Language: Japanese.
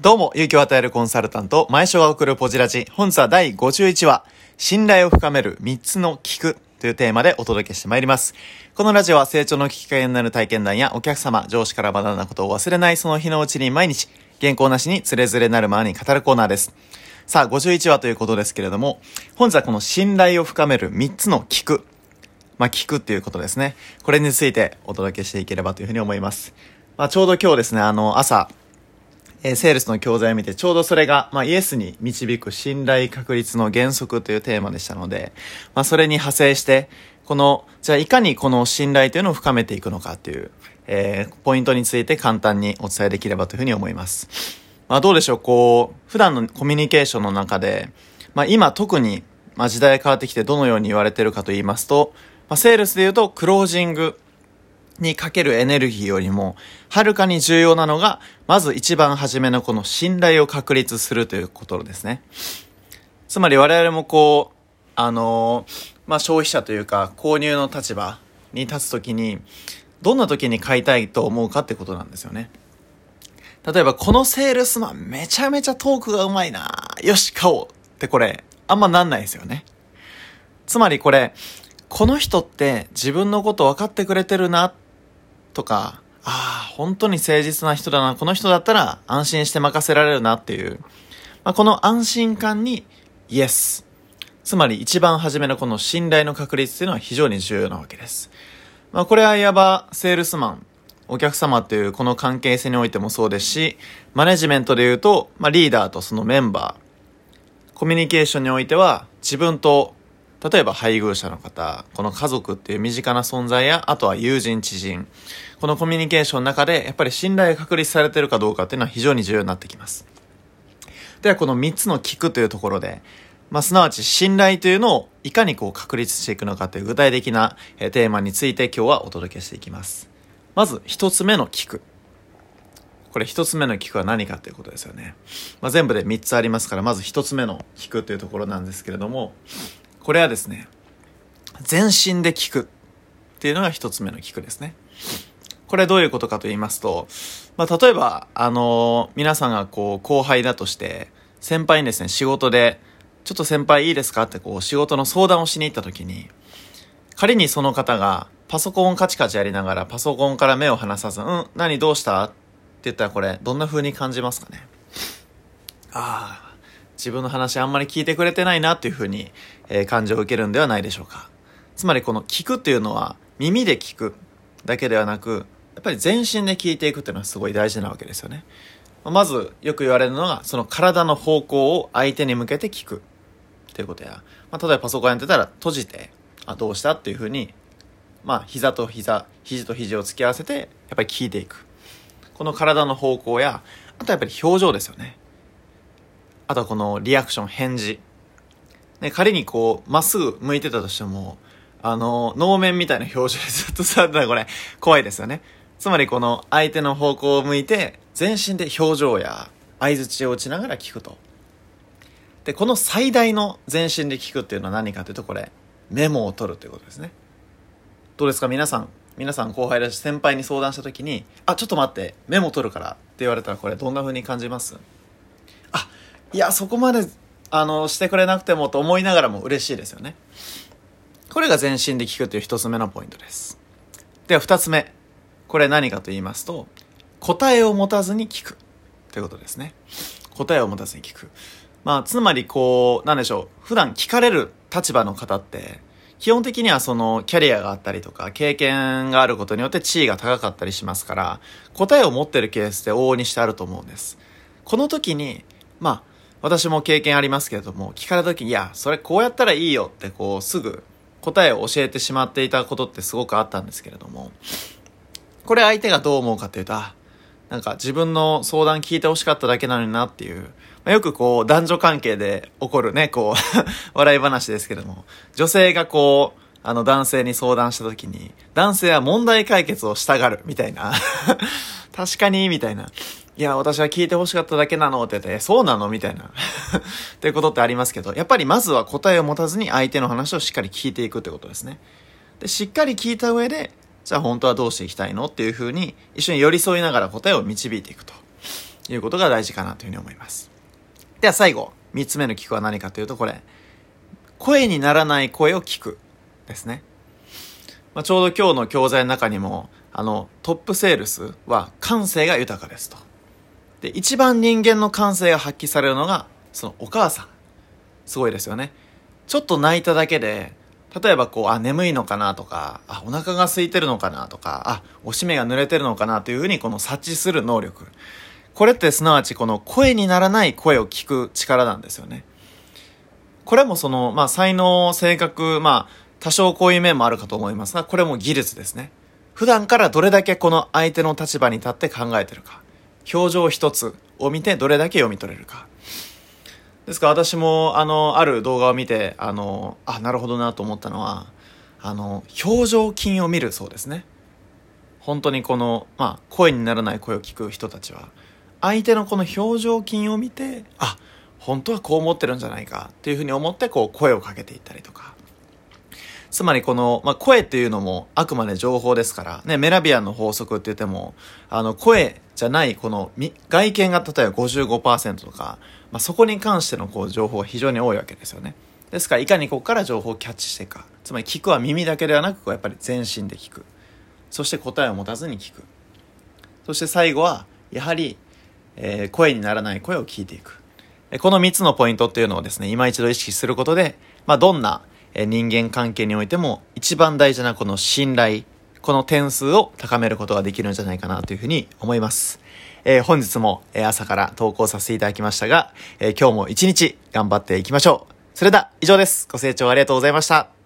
どうも、勇気を与えるコンサルタント、前所が送るポジラジ。本日は第51話、信頼を深める3つの聞くというテーマでお届けしてまいります。このラジオは成長のきっかけになる体験談やお客様、上司から学んだことを忘れないその日のうちに毎日、原稿なしにつれづれなるままに語るコーナーです。さあ、51話ということですけれども、本日はこの信頼を深める3つの聞く。まあ、聞くっていうことですね。これについてお届けしていければというふうに思います。まあ、ちょうど今日ですね、あの、朝、えー、セールスの教材を見て、ちょうどそれが、まあ、イエスに導く信頼確率の原則というテーマでしたので、まあ、それに派生して、この、じゃあいかにこの信頼というのを深めていくのかっていう、えー、ポイントについて簡単にお伝えできればというふうに思います。まあ、どうでしょう、こう、普段のコミュニケーションの中で、まあ、今特に、まあ、時代が変わってきてどのように言われてるかと言いますと、まあ、セールスで言うと、クロージングにかけるエネルギーよりも、はるかに重要なのが、まず一番初めのこの信頼を確立するということですね。つまり我々もこう、あのまあ、消費者というか、購入の立場に立つときに、どんな時に買いたいと思うかってことなんですよね。例えば、このセールスマンめちゃめちゃトークがうまいなよし、買おうってこれ、あんまなんないですよね。つまりこれ、この人って自分のこと分かってくれてるなっとか、ああ、本当に誠実な人だな、この人だったら安心して任せられるなっていう、まあ、この安心感にイエス。つまり一番初めのこの信頼の確率っていうのは非常に重要なわけです。まあ、これはいわばセールスマン、お客様というこの関係性においてもそうですし、マネジメントで言うと、まあ、リーダーとそのメンバー、コミュニケーションにおいては自分と例えば配偶者の方、この家族っていう身近な存在や、あとは友人、知人、このコミュニケーションの中で、やっぱり信頼が確立されてるかどうかっていうのは非常に重要になってきます。では、この3つの聞くというところで、まあ、すなわち信頼というのをいかにこう確立していくのかという具体的なテーマについて今日はお届けしていきます。まず、1つ目の聞く。これ1つ目の聞くは何かということですよね。まあ、全部で3つありますから、まず1つ目の聞くというところなんですけれども、これはですね、全身で聞くっていうのが1つ目の聞くですね。これどういうことかと言いますと、まあ、例えば、あのー、皆さんがこう、後輩だとして、先輩にですね、仕事で、ちょっと先輩いいですかってこう、仕事の相談をしに行った時に、仮にその方が、パソコンカチカチやりながら、パソコンから目を離さず、うん、何どうした？って言ったらこれ、どんな風に感じますかね？ああ、自分の話あんまり聞いてくれてないなっていう風に、えー、感情を受けるんではないでしょうか。つまりこの聞くっていうのは、耳で聞くだけではなく、やっぱり全身で聞いていくっていうのはすごい大事なわけですよね。まずよく言われるのが、その体の方向を相手に向けて聞くっていうことや、まあ、例えばパソコンやってたら閉じて、あ、どうしたっていうふうに、まあ、膝と膝、肘と肘を突き合わせて、やっぱり聞いていく。この体の方向や、あとやっぱり表情ですよね。あとはこのリアクション、返事。ね、仮にこう、まっすぐ向いてたとしても、あの、能面みたいな表情でずっと座ってたらこれ、怖いですよね。つまりこの相手の方向を向いて全身で表情や相槌を打ちながら聞くと。で、この最大の全身で聞くっていうのは何かというとこれ、メモを取るということですね。どうですか？皆さん、皆さん後輩だし先輩に相談した時に、あ、ちょっと待って、メモ取るからって言われたらこれどんな風に感じます、いや、そこまで、あの、してくれなくてもと思いながらも嬉しいですよね。これが全身で聞くという一つ目のポイントです。では二つ目。これ何かと言いますと、答えを持たずに聞く。ということですね。答えを持たずに聞く。まあ、つまりこう、なんでしょう。普段聞かれる立場の方って、基本的にはそのキャリアがあったりとか、経験があることによって地位が高かったりしますから、答えを持ってるケースって往々にしてあると思うんです。この時に、まあ、私も経験ありますけれども、聞かれた時に、いや、それこうやったらいいよってこう、すぐ答えを教えてしまっていたことってすごくあったんですけれども、これ相手がどう思うかっていうと、なんか自分の相談聞いてほしかっただけなのになっていう、まあ、よくこう男女関係で起こるね、こう 笑い話ですけれども、女性がこう、あの男性に相談した時に、男性は問題解決をしたがる、みたいな。確かに、みたいな。いや、私は聞いてほしかっただけなのって言って、そうなの？みたいな。っていうことってありますけど、やっぱりまずは答えを持たずに相手の話をしっかり聞いていくってことですね。で、しっかり聞いた上で、じゃあ本当はどうしていきたいのっていうふうに一緒に寄り添いながら答えを導いていくと。いうことが大事かなというふうに思います。では最後、三つ目の聞くは何かというとこれ、声にならない声を聞くですね。まあ、ちょうど今日の教材の中にも、あの、トップセールスは感性が豊かですと。で、一番人間の感性が発揮されるのが、そのお母さん。すごいですよね。ちょっと泣いただけで、例えばこう、あ、眠いのかなとか、あ、お腹が空いてるのかなとか、あ、おしめが濡れてるのかなというふうにこの察知する能力。これってすなわちこの声にならない声を聞く力なんですよね。これもその、まあ、才能、性格、まあ、多少こういう面もあるかと思いますが、これも技術ですね。普段からどれだけこの相手の立場に立って考えてるか。表情一つを見てどれだけ読み取れるか。ですから私も、あの、ある動画を見て、あの、あ、なるほどなと思ったのは、あの、表情筋を見るそうですね。本当にこの、まあ、声にならない声を聞く人たちは、相手のこの表情筋を見て、あ、本当はこう思ってるんじゃないかっていうふうに思って、こう、声をかけていったりとか。つまりこの、まあ、声っていうのもあくまで情報ですから、ね、メラビアンの法則って言っても、あの、声じゃないこの、外見が例えば55%とか、まあ、そこに関してのこう情報が非常に多いわけですよね。ですからいかにここから情報をキャッチしていくか。つまり聞くは耳だけではなく、やっぱり全身で聞く。そして答えを持たずに聞く。そして最後は、やはり、えー、声にならない声を聞いていく。この3つのポイントっていうのをですね、今一度意識することで、まあ、どんな人間関係においても一番大事なこの信頼、この点数を高めることができるんじゃないかなというふうに思います。えー、本日も朝から投稿させていただきましたが、えー、今日も一日頑張っていきましょう。それでは以上です。ご清聴ありがとうございました。